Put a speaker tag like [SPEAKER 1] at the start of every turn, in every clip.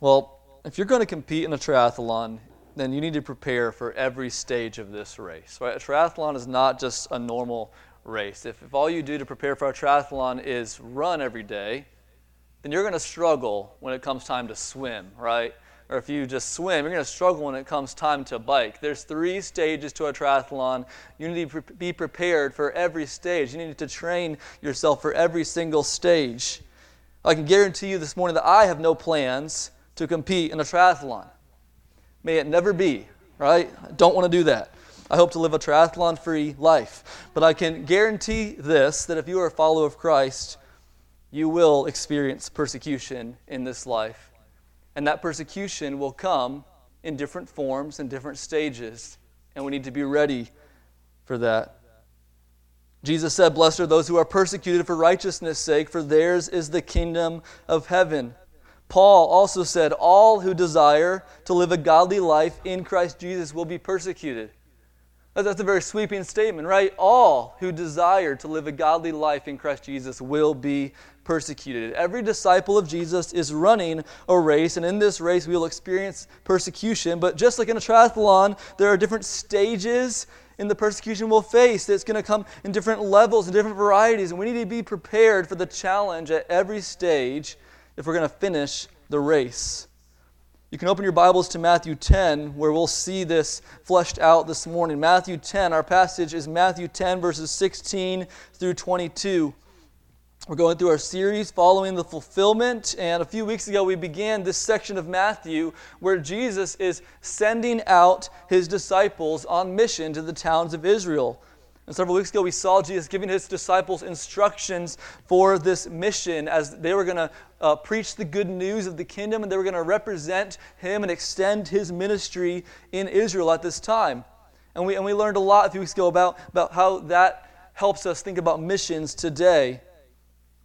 [SPEAKER 1] Well, if you're going to compete in a triathlon, then you need to prepare for every stage of this race. Right? A triathlon is not just a normal race. If, if all you do to prepare for a triathlon is run every day, then you're going to struggle when it comes time to swim, right? Or if you just swim, you're going to struggle when it comes time to bike. There's three stages to a triathlon. You need to be prepared for every stage. You need to train yourself for every single stage. I can guarantee you this morning that I have no plans to compete in a triathlon. May it never be, right? I don't want to do that. I hope to live a triathlon free life. But I can guarantee this that if you are a follower of Christ, you will experience persecution in this life. And that persecution will come in different forms and different stages. And we need to be ready for that. Jesus said, Blessed are those who are persecuted for righteousness' sake, for theirs is the kingdom of heaven. Paul also said, All who desire to live a godly life in Christ Jesus will be persecuted. That's a very sweeping statement, right? All who desire to live a godly life in Christ Jesus will be persecuted. Every disciple of Jesus is running a race, and in this race we will experience persecution. But just like in a triathlon, there are different stages in the persecution we'll face. It's going to come in different levels and different varieties, and we need to be prepared for the challenge at every stage if we're going to finish the race. You can open your Bibles to Matthew 10, where we'll see this fleshed out this morning. Matthew 10, our passage is Matthew 10, verses 16 through 22. We're going through our series following the fulfillment, and a few weeks ago we began this section of Matthew where Jesus is sending out his disciples on mission to the towns of Israel. And several weeks ago, we saw Jesus giving his disciples instructions for this mission as they were going to uh, preach the good news of the kingdom and they were going to represent him and extend his ministry in Israel at this time. And we, and we learned a lot a few weeks ago about, about how that helps us think about missions today.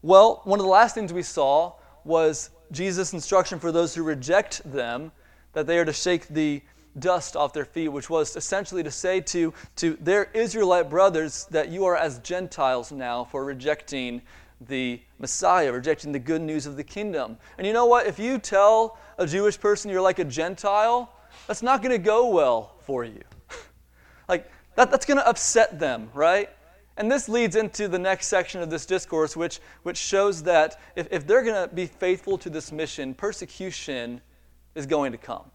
[SPEAKER 1] Well, one of the last things we saw was Jesus' instruction for those who reject them that they are to shake the dust off their feet, which was essentially to say to, to their Israelite brothers that you are as Gentiles now for rejecting the Messiah, rejecting the good news of the kingdom. And you know what? If you tell a Jewish person you're like a Gentile, that's not going to go well for you. like, that, that's going to upset them, right? And this leads into the next section of this discourse, which, which shows that if, if they're going to be faithful to this mission, persecution is going to come.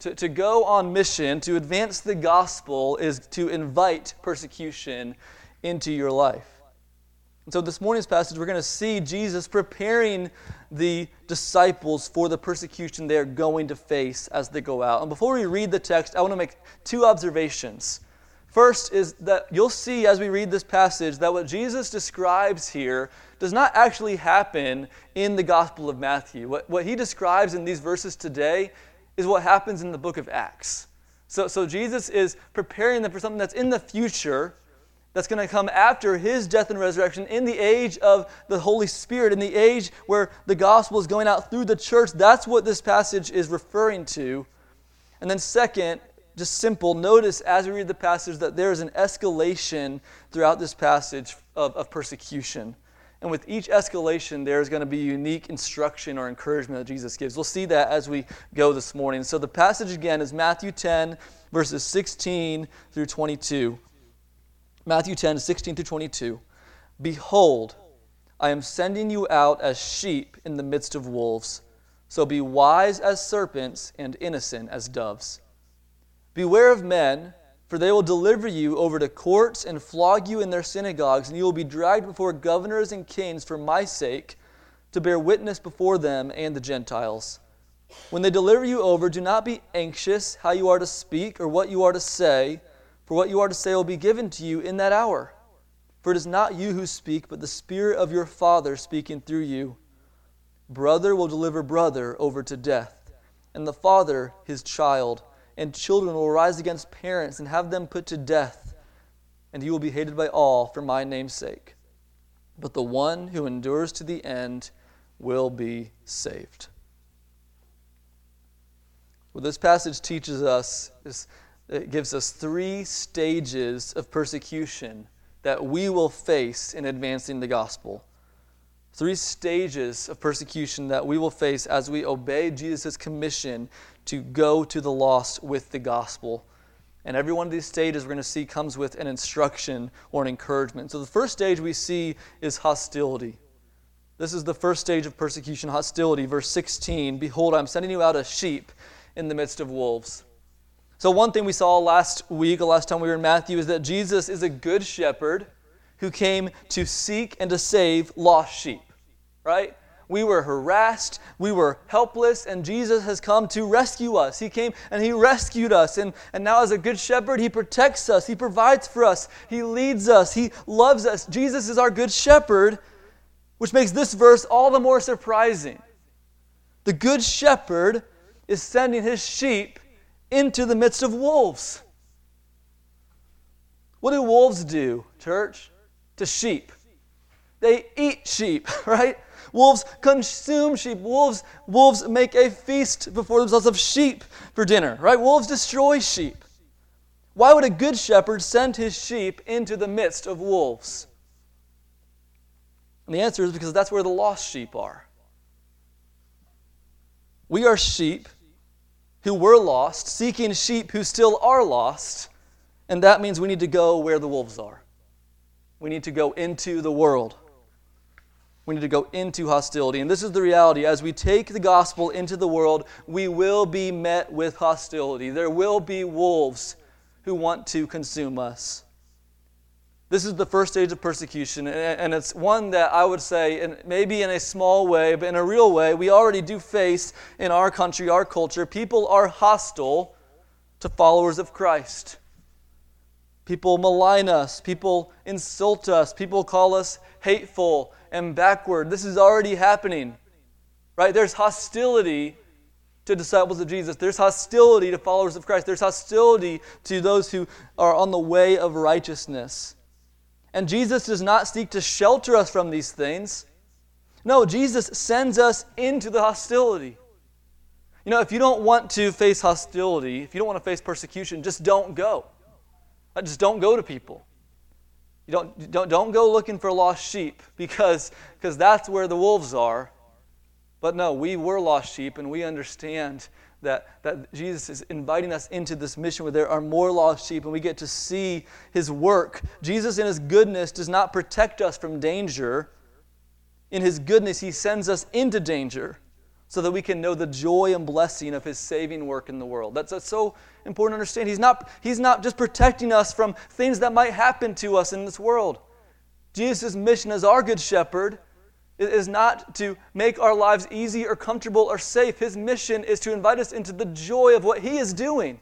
[SPEAKER 1] To, to go on mission, to advance the gospel, is to invite persecution into your life. And so, this morning's passage, we're going to see Jesus preparing the disciples for the persecution they are going to face as they go out. And before we read the text, I want to make two observations. First is that you'll see as we read this passage that what Jesus describes here does not actually happen in the Gospel of Matthew. What, what he describes in these verses today is what happens in the book of Acts. So, so Jesus is preparing them for something that's in the future, that's going to come after his death and resurrection in the age of the Holy Spirit, in the age where the gospel is going out through the church. That's what this passage is referring to. And then, second, just simple, notice as we read the passage that there is an escalation throughout this passage of, of persecution. And with each escalation, there's going to be unique instruction or encouragement that Jesus gives. We'll see that as we go this morning. So the passage again is Matthew 10, verses 16 through 22. Matthew 10, 16 through 22. Behold, I am sending you out as sheep in the midst of wolves. So be wise as serpents and innocent as doves. Beware of men for they will deliver you over to courts and flog you in their synagogues, and you will be dragged before governors and kings for my sake, to bear witness before them and the Gentiles. When they deliver you over, do not be anxious how you are to speak or what you are to say, for what you are to say will be given to you in that hour. For it is not you who speak, but the Spirit of your Father speaking through you. Brother will deliver brother over to death, and the father his child and children will rise against parents and have them put to death, and you will be hated by all for my name's sake. But the one who endures to the end will be saved. What this passage teaches us is it gives us three stages of persecution that we will face in advancing the gospel. three stages of persecution that we will face as we obey Jesus' commission to go to the lost with the gospel. And every one of these stages we're going to see comes with an instruction or an encouragement. So the first stage we see is hostility. This is the first stage of persecution, hostility. Verse 16 Behold, I'm sending you out as sheep in the midst of wolves. So, one thing we saw last week, the last time we were in Matthew, is that Jesus is a good shepherd who came to seek and to save lost sheep, right? We were harassed, we were helpless, and Jesus has come to rescue us. He came and He rescued us. And, and now, as a good shepherd, He protects us, He provides for us, He leads us, He loves us. Jesus is our good shepherd, which makes this verse all the more surprising. The good shepherd is sending his sheep into the midst of wolves. What do wolves do, church, to sheep? They eat sheep, right? Wolves consume sheep. Wolves, wolves make a feast before themselves of sheep for dinner, right? Wolves destroy sheep. Why would a good shepherd send his sheep into the midst of wolves? And the answer is because that's where the lost sheep are. We are sheep who were lost, seeking sheep who still are lost, and that means we need to go where the wolves are. We need to go into the world. We need to go into hostility. And this is the reality. As we take the gospel into the world, we will be met with hostility. There will be wolves who want to consume us. This is the first stage of persecution, and it's one that I would say, and maybe in a small way, but in a real way, we already do face in our country, our culture. People are hostile to followers of Christ. People malign us, people insult us, people call us hateful and backward. This is already happening, right? There's hostility to disciples of Jesus. There's hostility to followers of Christ. There's hostility to those who are on the way of righteousness. And Jesus does not seek to shelter us from these things. No, Jesus sends us into the hostility. You know, if you don't want to face hostility, if you don't want to face persecution, just don't go. Uh, just don't go to people. You don't, don't, don't go looking for lost sheep because, because that's where the wolves are. But no, we were lost sheep and we understand that, that Jesus is inviting us into this mission where there are more lost sheep and we get to see his work. Jesus, in his goodness, does not protect us from danger. In his goodness, he sends us into danger so that we can know the joy and blessing of his saving work in the world. That's, that's so important to understand. He's not, he's not just protecting us from things that might happen to us in this world. Jesus' mission as our good shepherd is not to make our lives easy or comfortable or safe. His mission is to invite us into the joy of what He is doing.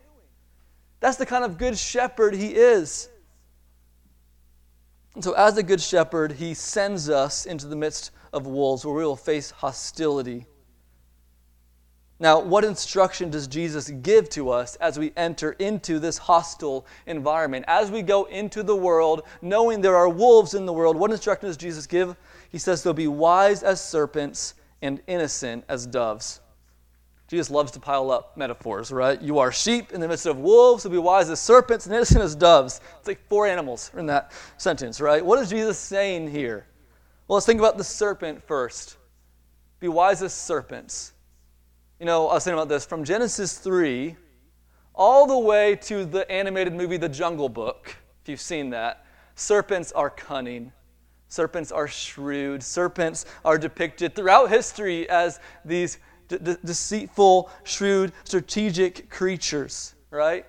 [SPEAKER 1] That's the kind of good shepherd He is. And so, as a good shepherd, He sends us into the midst of wolves where we will face hostility. Now, what instruction does Jesus give to us as we enter into this hostile environment? As we go into the world, knowing there are wolves in the world, what instruction does Jesus give? He says they'll be wise as serpents and innocent as doves. Jesus loves to pile up metaphors, right? You are sheep in the midst of wolves, be wise as serpents and innocent as doves. It's like four animals in that sentence, right? What is Jesus saying here? Well, let's think about the serpent first. Be wise as serpents. You know, I was thinking about this from Genesis 3 all the way to the animated movie The Jungle Book, if you've seen that. Serpents are cunning. Serpents are shrewd. Serpents are depicted throughout history as these de- deceitful, shrewd, strategic creatures, right?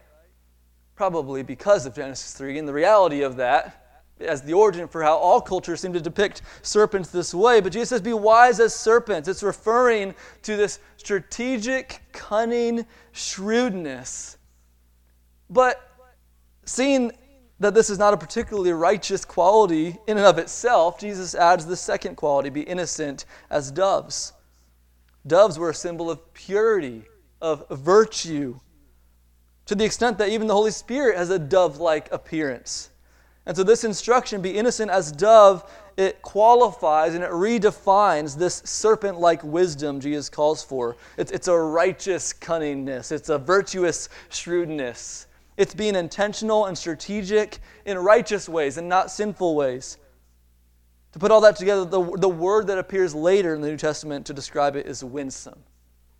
[SPEAKER 1] Probably because of Genesis 3 and the reality of that as the origin for how all cultures seem to depict serpents this way. But Jesus says, Be wise as serpents. It's referring to this strategic, cunning shrewdness. But seeing that this is not a particularly righteous quality in and of itself, Jesus adds the second quality be innocent as doves. Doves were a symbol of purity, of virtue, to the extent that even the Holy Spirit has a dove like appearance. And so, this instruction, be innocent as dove, it qualifies and it redefines this serpent like wisdom Jesus calls for. It's, it's a righteous cunningness, it's a virtuous shrewdness. It's being intentional and strategic in righteous ways and not sinful ways. To put all that together, the, the word that appears later in the New Testament to describe it is winsome.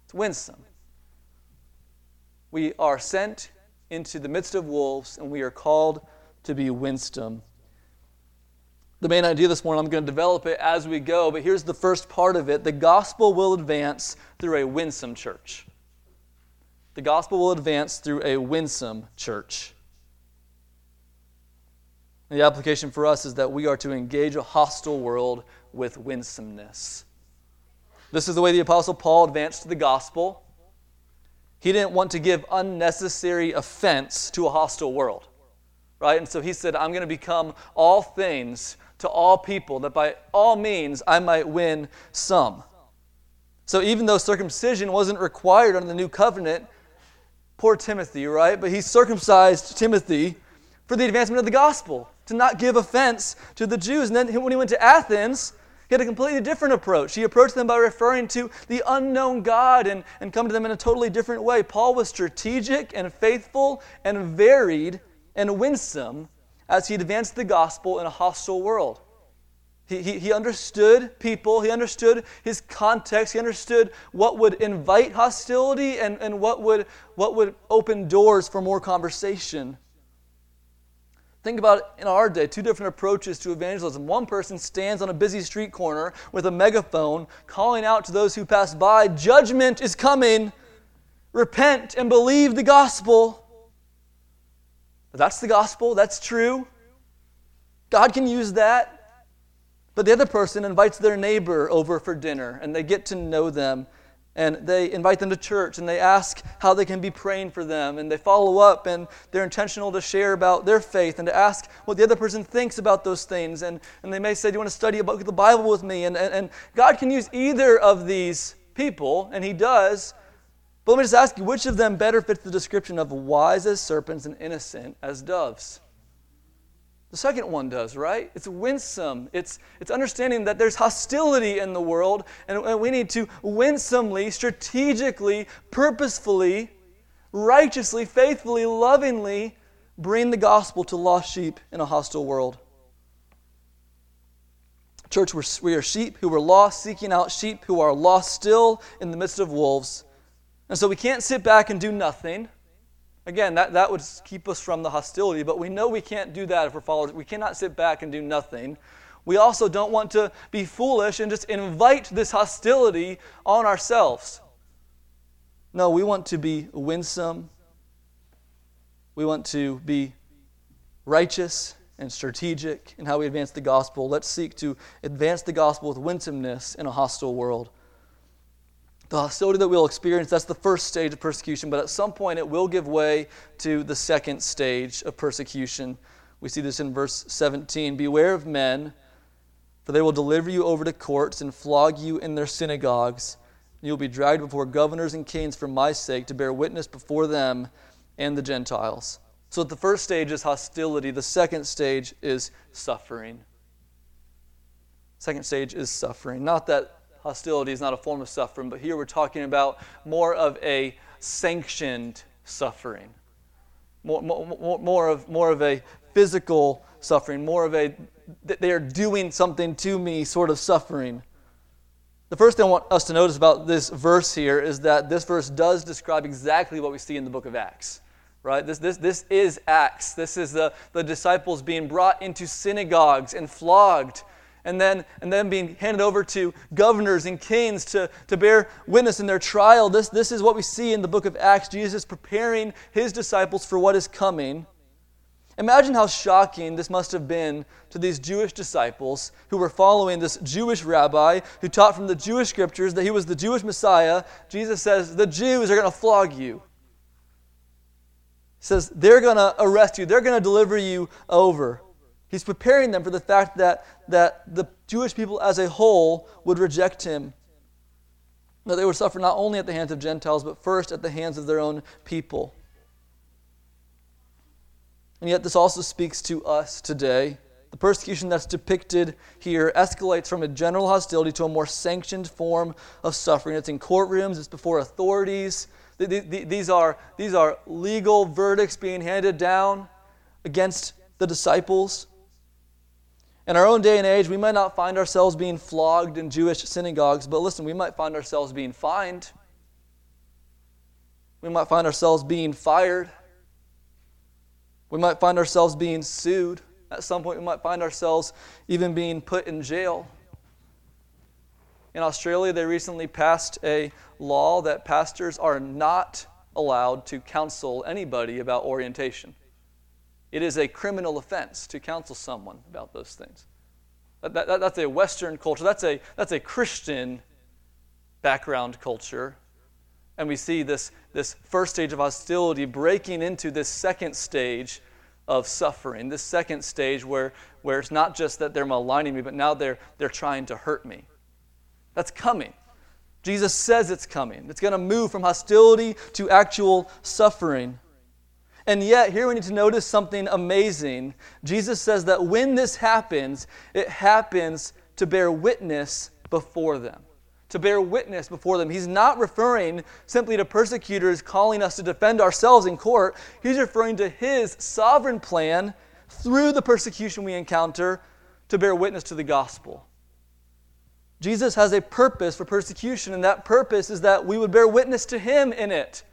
[SPEAKER 1] It's winsome. We are sent into the midst of wolves, and we are called to be winsome. The main idea this morning, I'm going to develop it as we go, but here's the first part of it the gospel will advance through a winsome church. The gospel will advance through a winsome church. And the application for us is that we are to engage a hostile world with winsomeness. This is the way the Apostle Paul advanced the gospel. He didn't want to give unnecessary offense to a hostile world. Right? And so he said, I'm going to become all things to all people, that by all means I might win some. So even though circumcision wasn't required under the new covenant, poor Timothy, right? But he circumcised Timothy for the advancement of the gospel, to not give offense to the Jews. And then when he went to Athens, he had a completely different approach. He approached them by referring to the unknown God and, and come to them in a totally different way. Paul was strategic and faithful and varied and winsome as he advanced the gospel in a hostile world. He, he, he understood people, he understood his context, he understood what would invite hostility and, and what, would, what would open doors for more conversation. Think about in our day two different approaches to evangelism. One person stands on a busy street corner with a megaphone calling out to those who pass by, Judgment is coming. Repent and believe the gospel. That's the gospel, that's true. God can use that. But the other person invites their neighbor over for dinner and they get to know them and they invite them to church and they ask how they can be praying for them and they follow up and they're intentional to share about their faith and to ask what the other person thinks about those things and, and they may say do you want to study about the bible with me and, and, and god can use either of these people and he does but let me just ask you which of them better fits the description of wise as serpents and innocent as doves the second one does, right? It's winsome. It's, it's understanding that there's hostility in the world, and, we need to winsomely, strategically, purposefully, righteously, faithfully, lovingly bring the gospel to lost sheep in a hostile world. Church, we're, we are sheep who are lost, seeking out sheep who are lost still in the midst of wolves. And so we can't sit back and do nothing. Again, that, that would keep us from the hostility, but we know we can't do that if we're followers. We cannot sit back and do nothing. We also don't want to be foolish and just invite this hostility on ourselves. No, we want to be winsome. We want to be righteous and strategic in how we advance the gospel. Let's seek to advance the gospel with winsomeness in a hostile world the hostility that we'll experience, that's the first stage of persecution, but at some point it will give way to the second stage of persecution. We see this in verse 17 Beware of men, for they will deliver you over to courts and flog you in their synagogues. You will be dragged before governors and kings for my sake to bear witness before them and the Gentiles. So the first stage is hostility, the second stage is suffering. Second stage is suffering. Not that hostility is not a form of suffering, but here we're talking about more of a sanctioned suffering, more, more, more, of, more of a physical suffering, more of a they are doing something to me sort of suffering. The first thing I want us to notice about this verse here is that this verse does describe exactly what we see in the book of Acts. Right? This, this, this is Acts. This is the, the disciples being brought into synagogues and flogged and then, and then being handed over to governors and kings to, to bear witness in their trial. This, this is what we see in the book of Acts Jesus preparing his disciples for what is coming. Imagine how shocking this must have been to these Jewish disciples who were following this Jewish rabbi who taught from the Jewish scriptures that he was the Jewish Messiah. Jesus says, The Jews are going to flog you. He says, They're going to arrest you, they're going to deliver you over. He's preparing them for the fact that, that the Jewish people as a whole would reject him. That they would suffer not only at the hands of Gentiles, but first at the hands of their own people. And yet, this also speaks to us today. The persecution that's depicted here escalates from a general hostility to a more sanctioned form of suffering. It's in courtrooms, it's before authorities. These are, these are legal verdicts being handed down against the disciples. In our own day and age, we might not find ourselves being flogged in Jewish synagogues, but listen, we might find ourselves being fined. We might find ourselves being fired. We might find ourselves being sued. At some point, we might find ourselves even being put in jail. In Australia, they recently passed a law that pastors are not allowed to counsel anybody about orientation. It is a criminal offense to counsel someone about those things. That, that, that's a Western culture, that's a, that's a Christian background culture. And we see this, this first stage of hostility breaking into this second stage of suffering, this second stage where, where it's not just that they're maligning me, but now they're, they're trying to hurt me. That's coming. Jesus says it's coming. It's going to move from hostility to actual suffering. And yet, here we need to notice something amazing. Jesus says that when this happens, it happens to bear witness before them. To bear witness before them. He's not referring simply to persecutors calling us to defend ourselves in court. He's referring to his sovereign plan through the persecution we encounter to bear witness to the gospel. Jesus has a purpose for persecution, and that purpose is that we would bear witness to him in it.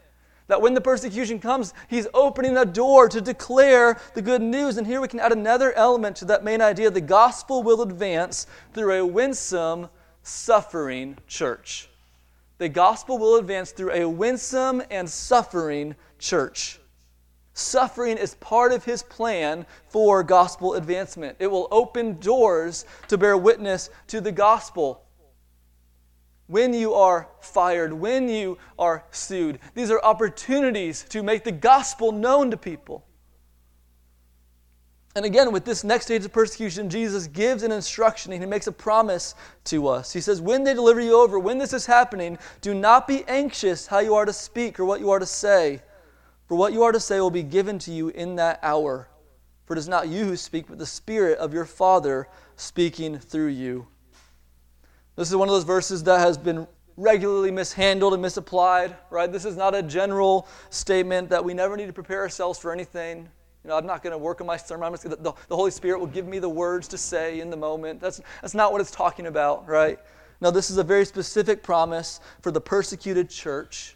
[SPEAKER 1] That when the persecution comes, he's opening a door to declare the good news. And here we can add another element to that main idea the gospel will advance through a winsome, suffering church. The gospel will advance through a winsome and suffering church. Suffering is part of his plan for gospel advancement. It will open doors to bear witness to the gospel when you are fired, when you are sued. These are opportunities to make the gospel known to people. And again, with this next stage of persecution, Jesus gives an instruction and he makes a promise to us. He says, When they deliver you over, when this is happening, do not be anxious how you are to speak or what you are to say. For what you are to say will be given to you in that hour. For it is not you who speak, but the Spirit of your Father speaking through you. This is one of those verses that has been regularly mishandled and misapplied, right? This is not a general statement that we never need to prepare ourselves for anything. You know, I'm not going to work on my sermon. Gonna, the, the Holy Spirit will give me the words to say in the moment. That's, that's not what it's talking about, right? No, this is a very specific promise for the persecuted church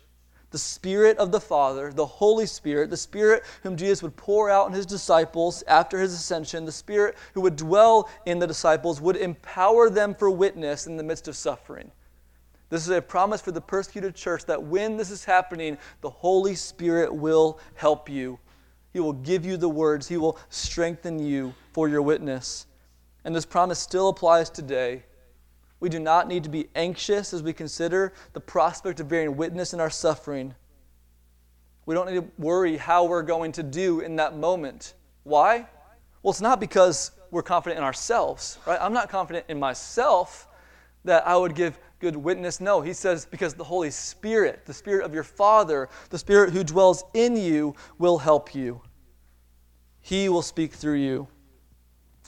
[SPEAKER 1] the Spirit of the Father, the Holy Spirit, the Spirit whom Jesus would pour out on his disciples after his ascension, the Spirit who would dwell in the disciples, would empower them for witness in the midst of suffering. This is a promise for the persecuted church that when this is happening, the Holy Spirit will help you. He will give you the words, He will strengthen you for your witness. And this promise still applies today we do not need to be anxious as we consider the prospect of bearing witness in our suffering. We don't need to worry how we're going to do in that moment. Why? Well, it's not because we're confident in ourselves, right? I'm not confident in myself that I would give good witness. No, he says because the Holy Spirit, the Spirit of your Father, the Spirit who dwells in you, will help you. He will speak through you.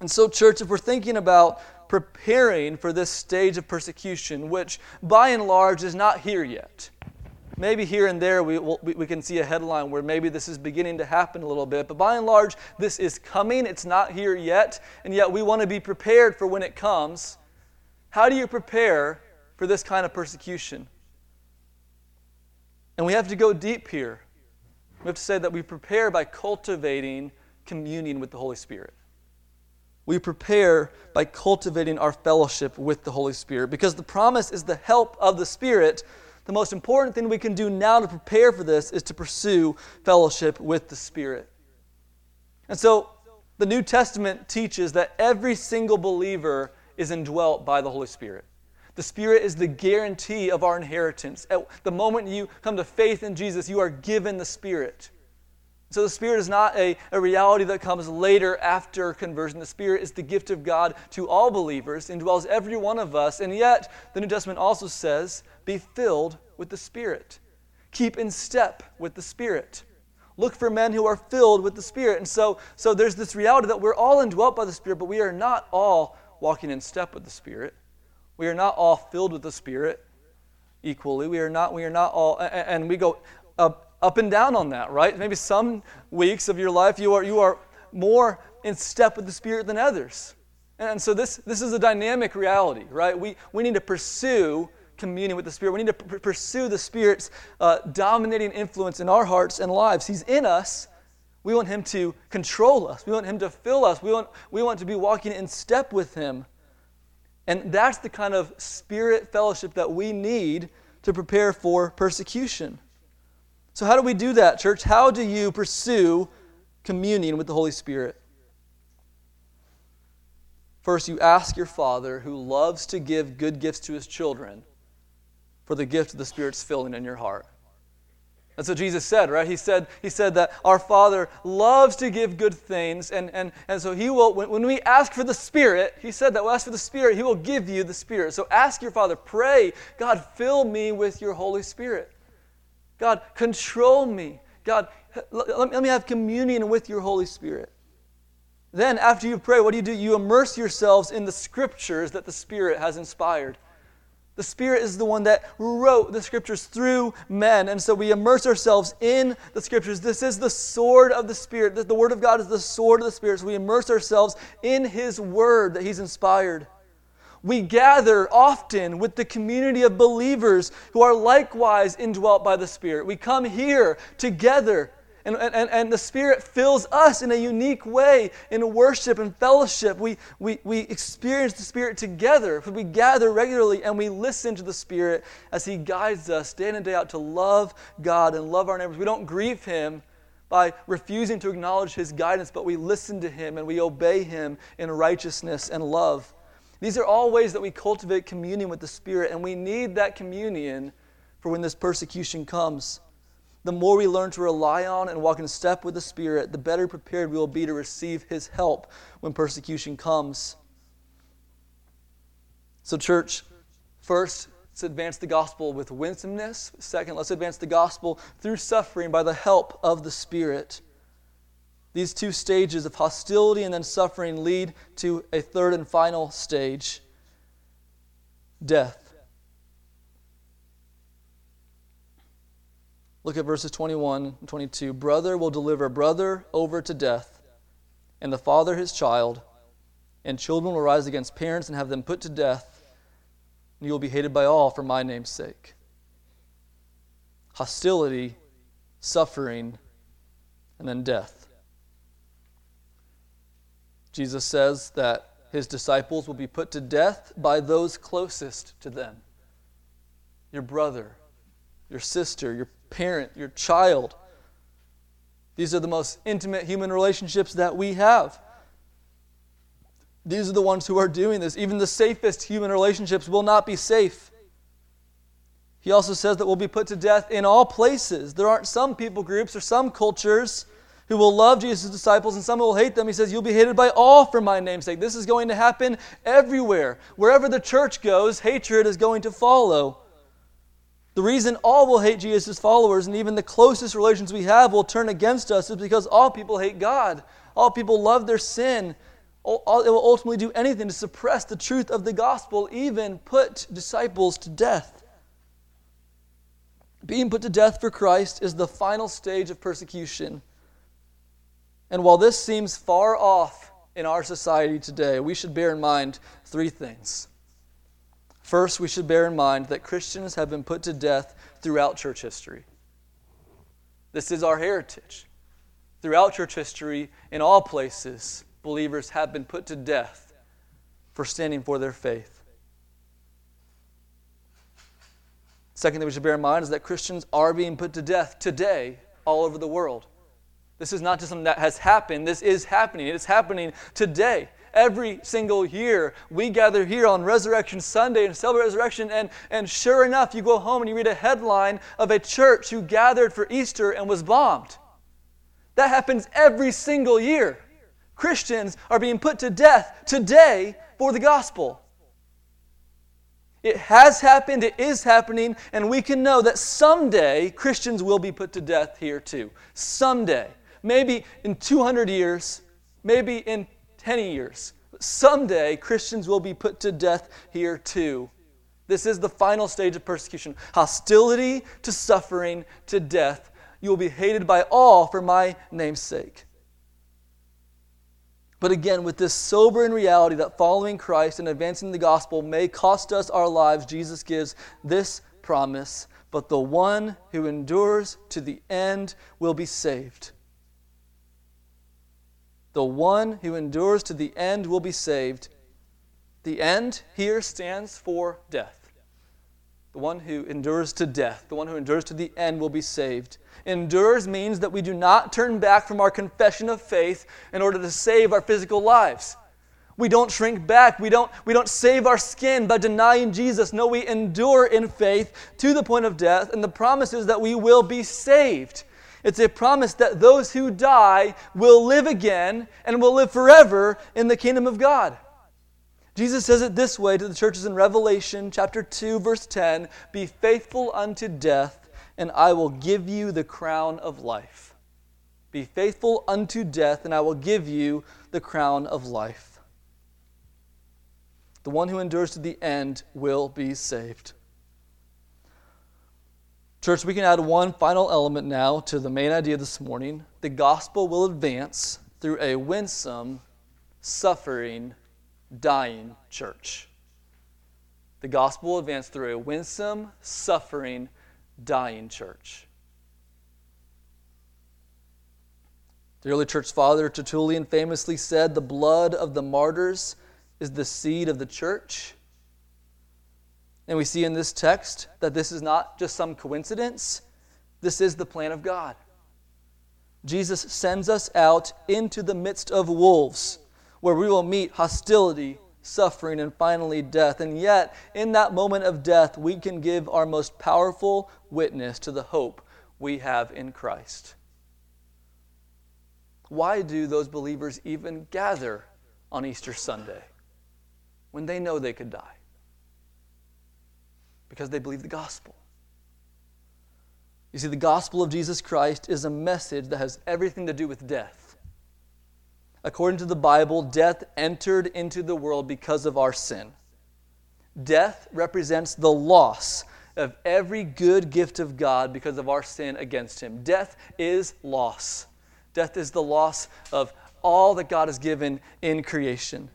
[SPEAKER 1] And so, church, if we're thinking about preparing for this stage of persecution, which by and large is not here yet. Maybe here and there we, we can see a headline where maybe this is beginning to happen a little bit, but by and large, this is coming. It's not here yet, and yet we want to be prepared for when it comes. How do you prepare for this kind of persecution? And we have to go deep here. We have to say that we prepare by cultivating communion with the Holy Spirit. We prepare by cultivating our fellowship with the Holy Spirit because the promise is the help of the Spirit. The most important thing we can do now to prepare for this is to pursue fellowship with the Spirit. And so the New Testament teaches that every single believer is indwelt by the Holy Spirit. The Spirit is the guarantee of our inheritance. At the moment you come to faith in Jesus, you are given the Spirit. So the Spirit is not a, a reality that comes later after conversion. The Spirit is the gift of God to all believers, indwells every one of us. And yet, the New Testament also says, be filled with the Spirit. Keep in step with the Spirit. Look for men who are filled with the Spirit. And so, so there's this reality that we're all indwelt by the Spirit, but we are not all walking in step with the Spirit. We are not all filled with the Spirit equally. We are not, we are not all, and we go, uh, up and down on that, right? Maybe some weeks of your life you are, you are more in step with the Spirit than others. And so this, this is a dynamic reality, right? We, we need to pursue communion with the Spirit. We need to pursue the Spirit's uh, dominating influence in our hearts and lives. He's in us. We want Him to control us. We want Him to fill us. We want, we want to be walking in step with Him. And that's the kind of spirit fellowship that we need to prepare for persecution. So, how do we do that, church? How do you pursue communion with the Holy Spirit? First, you ask your Father, who loves to give good gifts to his children, for the gift of the Spirit's filling in your heart. That's what Jesus said, right? He said, he said that our Father loves to give good things, and, and, and so He will, when, when we ask for the Spirit, He said that we'll ask for the Spirit, He will give you the Spirit. So ask your Father, pray, God, fill me with your Holy Spirit. God, control me. God, let me have communion with your Holy Spirit. Then, after you pray, what do you do? You immerse yourselves in the scriptures that the Spirit has inspired. The Spirit is the one that wrote the scriptures through men. And so we immerse ourselves in the scriptures. This is the sword of the Spirit. The Word of God is the sword of the Spirit. So we immerse ourselves in His Word that He's inspired. We gather often with the community of believers who are likewise indwelt by the Spirit. We come here together and, and, and the Spirit fills us in a unique way in worship and fellowship. We, we, we experience the Spirit together. We gather regularly and we listen to the Spirit as He guides us day in and day out to love God and love our neighbors. We don't grieve Him by refusing to acknowledge His guidance, but we listen to Him and we obey Him in righteousness and love. These are all ways that we cultivate communion with the Spirit, and we need that communion for when this persecution comes the more we learn to rely on and walk in step with the Spirit, the better prepared we will be to receive His help when persecution comes. So, church, first, let's advance the gospel with winsomeness. Second, let's advance the gospel through suffering by the help of the Spirit. These two stages of hostility and then suffering lead to a third and final stage death. Look at verses 21 and 22. Brother will deliver brother over to death, and the father his child, and children will rise against parents and have them put to death, and you will be hated by all for my name's sake. Hostility, suffering, and then death. Jesus says that his disciples will be put to death by those closest to them your brother, your sister, your parent, your child. These are the most intimate human relationships that we have. These are the ones who are doing this. Even the safest human relationships will not be safe. He also says that we'll be put to death in all places. There aren't some people groups or some cultures who will love Jesus' disciples and some will hate them. He says, You'll be hated by all for my name's sake. This is going to happen everywhere. Wherever the church goes, hatred is going to follow. The reason all will hate Jesus' followers and even the closest relations we have will turn against us is because all people hate God. All people love their sin. All, it will ultimately do anything to suppress the truth of the gospel, even put disciples to death. Being put to death for Christ is the final stage of persecution. And while this seems far off in our society today, we should bear in mind three things. First, we should bear in mind that Christians have been put to death throughout church history. This is our heritage. Throughout church history, in all places, believers have been put to death for standing for their faith. Second thing we should bear in mind is that Christians are being put to death today all over the world. This is not just something that has happened, this is happening. It is happening today every single year. We gather here on Resurrection Sunday and celebrate resurrection, and, and sure enough, you go home and you read a headline of a church who gathered for Easter and was bombed. That happens every single year. Christians are being put to death today for the gospel. It has happened, it is happening, and we can know that someday Christians will be put to death here too. Someday. Maybe in 200 years, maybe in 10 years. Someday, Christians will be put to death here too. This is the final stage of persecution hostility to suffering to death. You will be hated by all for my name's sake. But again, with this sobering reality that following Christ and advancing the gospel may cost us our lives, Jesus gives this promise But the one who endures to the end will be saved. The one who endures to the end will be saved. The end here stands for death. The one who endures to death, the one who endures to the end will be saved. Endures means that we do not turn back from our confession of faith in order to save our physical lives. We don't shrink back. We don't, we don't save our skin by denying Jesus. No, we endure in faith to the point of death, and the promise is that we will be saved. It's a promise that those who die will live again and will live forever in the kingdom of God. Jesus says it this way to the churches in Revelation chapter 2 verse 10, "Be faithful unto death, and I will give you the crown of life." Be faithful unto death, and I will give you the crown of life. The one who endures to the end will be saved. Church, we can add one final element now to the main idea this morning. The gospel will advance through a winsome, suffering, dying church. The gospel will advance through a winsome, suffering, dying church. The early church father Tertullian famously said, The blood of the martyrs is the seed of the church. And we see in this text that this is not just some coincidence, this is the plan of God. Jesus sends us out into the midst of wolves, where we will meet hostility, suffering, and finally death. And yet, in that moment of death, we can give our most powerful witness to the hope we have in Christ. Why do those believers even gather on Easter Sunday when they know they could die? Because they believe the gospel. You see, the gospel of Jesus Christ is a message that has everything to do with death. According to the Bible, death entered into the world because of our sin. Death represents the loss of every good gift of God because of our sin against Him. Death is loss. Death is the loss of all that God has given in creation.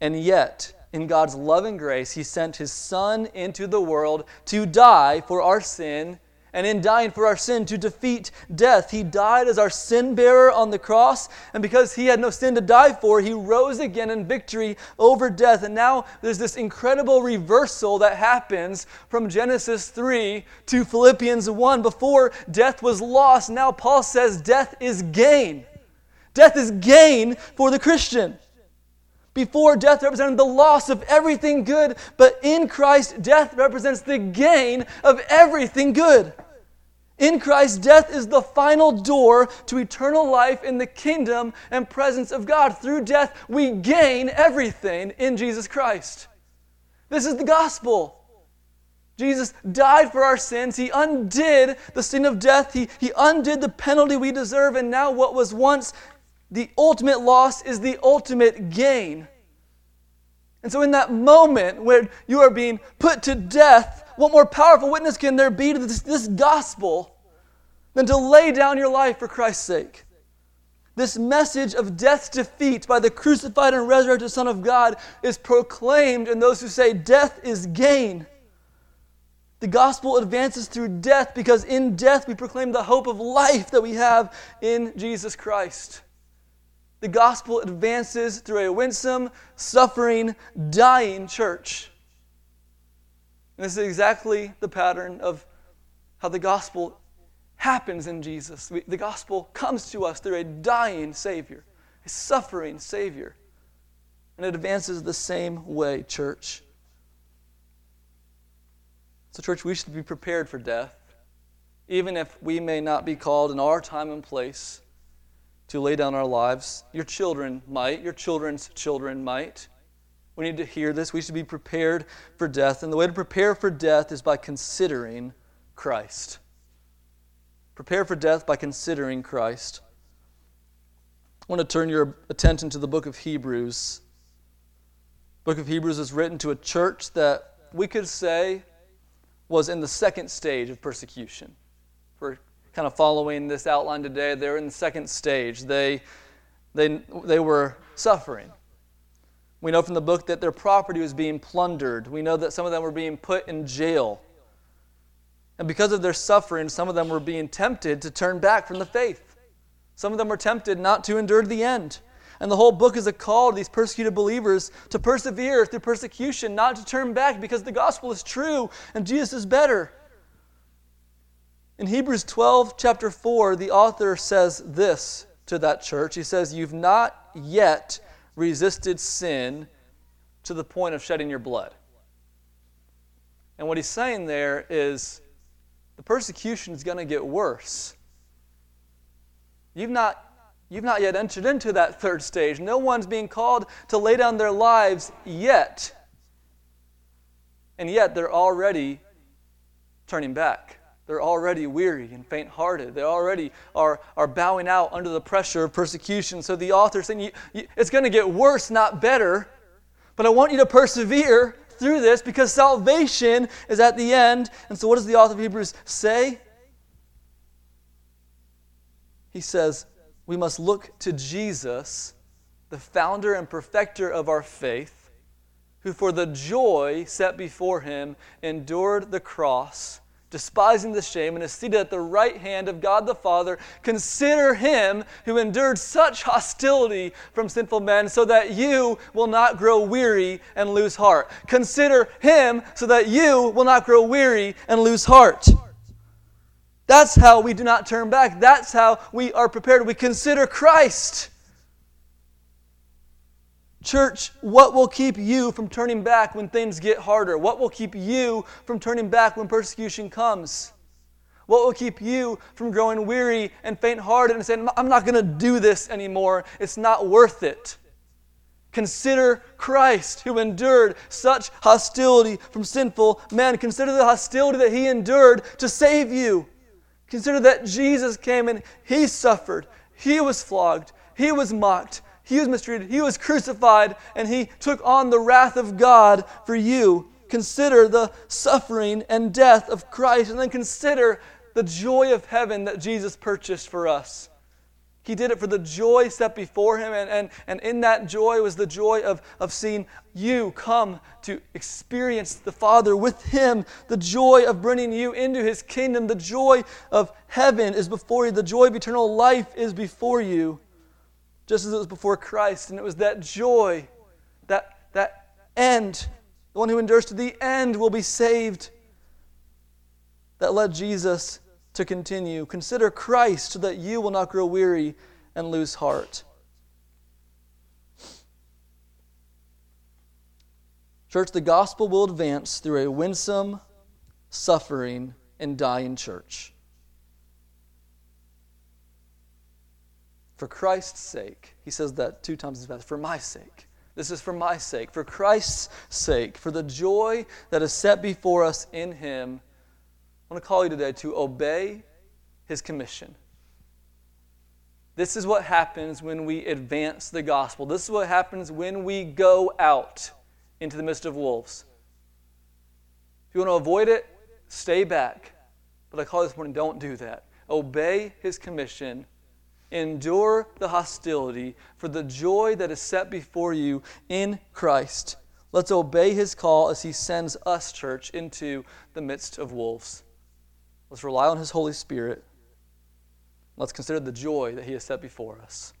[SPEAKER 1] And yet, in God's loving grace, He sent His Son into the world to die for our sin, and in dying for our sin, to defeat death. He died as our sin bearer on the cross, and because He had no sin to die for, He rose again in victory over death. And now there's this incredible reversal that happens from Genesis 3 to Philippians 1. Before death was lost, now Paul says death is gain. Death is gain for the Christian. Before, death represented the loss of everything good, but in Christ, death represents the gain of everything good. In Christ, death is the final door to eternal life in the kingdom and presence of God. Through death, we gain everything in Jesus Christ. This is the gospel. Jesus died for our sins. He undid the sin of death. He, he undid the penalty we deserve. And now, what was once the ultimate loss is the ultimate gain. And so, in that moment where you are being put to death, what more powerful witness can there be to this, this gospel than to lay down your life for Christ's sake? This message of death's defeat by the crucified and resurrected Son of God is proclaimed in those who say death is gain. The gospel advances through death because in death we proclaim the hope of life that we have in Jesus Christ. The gospel advances through a winsome, suffering, dying church. And this is exactly the pattern of how the gospel happens in Jesus. We, the gospel comes to us through a dying Savior, a suffering Savior. And it advances the same way, church. So, church, we should be prepared for death, even if we may not be called in our time and place to lay down our lives. Your children might, your children's children might. We need to hear this. We should be prepared for death. And the way to prepare for death is by considering Christ. Prepare for death by considering Christ. I want to turn your attention to the book of Hebrews. The book of Hebrews is written to a church that we could say was in the second stage of persecution. For kind of following this outline today, they're in the second stage. They, they, they were suffering. We know from the book that their property was being plundered. We know that some of them were being put in jail. And because of their suffering, some of them were being tempted to turn back from the faith. Some of them were tempted not to endure to the end. And the whole book is a call to these persecuted believers to persevere through persecution, not to turn back because the gospel is true and Jesus is better. In Hebrews 12, chapter 4, the author says this to that church. He says, You've not yet resisted sin to the point of shedding your blood. And what he's saying there is the persecution is going to get worse. You've not, you've not yet entered into that third stage. No one's being called to lay down their lives yet. And yet they're already turning back. They're already weary and faint hearted. They already are, are bowing out under the pressure of persecution. So the author saying, you, you, It's going to get worse, not better. But I want you to persevere through this because salvation is at the end. And so, what does the author of Hebrews say? He says, We must look to Jesus, the founder and perfecter of our faith, who for the joy set before him endured the cross despising the shame, and is seated at the right hand of God the Father. Consider him who endured such hostility from sinful men, so that you will not grow weary and lose heart. Consider him so that you will not grow weary and lose heart. That's how we do not turn back. That's how we are prepared. We consider Christ. Church, what will keep you from turning back when things get harder? What will keep you from turning back when persecution comes? What will keep you from growing weary and faint hearted and saying, I'm not going to do this anymore? It's not worth it. Consider Christ who endured such hostility from sinful men. Consider the hostility that he endured to save you. Consider that Jesus came and he suffered, he was flogged, he was mocked, he was mistreated. He was crucified, and he took on the wrath of God for you. Consider the suffering and death of Christ, and then consider the joy of heaven that Jesus purchased for us. He did it for the joy set before him, and, and, and in that joy was the joy of, of seeing you come to experience the Father with him, the joy of bringing you into his kingdom, the joy of heaven is before you, the joy of eternal life is before you just as it was before Christ. And it was that joy, that, that end, the one who endures to the end will be saved, that led Jesus to continue. Consider Christ so that you will not grow weary and lose heart. Church, the gospel will advance through a winsome, suffering, and dying church. For Christ's sake. He says that two times as fast. For my sake. This is for my sake. For Christ's sake. For the joy that is set before us in Him. I want to call you today to obey His commission. This is what happens when we advance the gospel. This is what happens when we go out into the midst of wolves. If you want to avoid it, stay back. But I call this morning, don't do that. Obey His commission Endure the hostility for the joy that is set before you in Christ. Let's obey his call as he sends us, church, into the midst of wolves. Let's rely on his Holy Spirit. Let's consider the joy that he has set before us.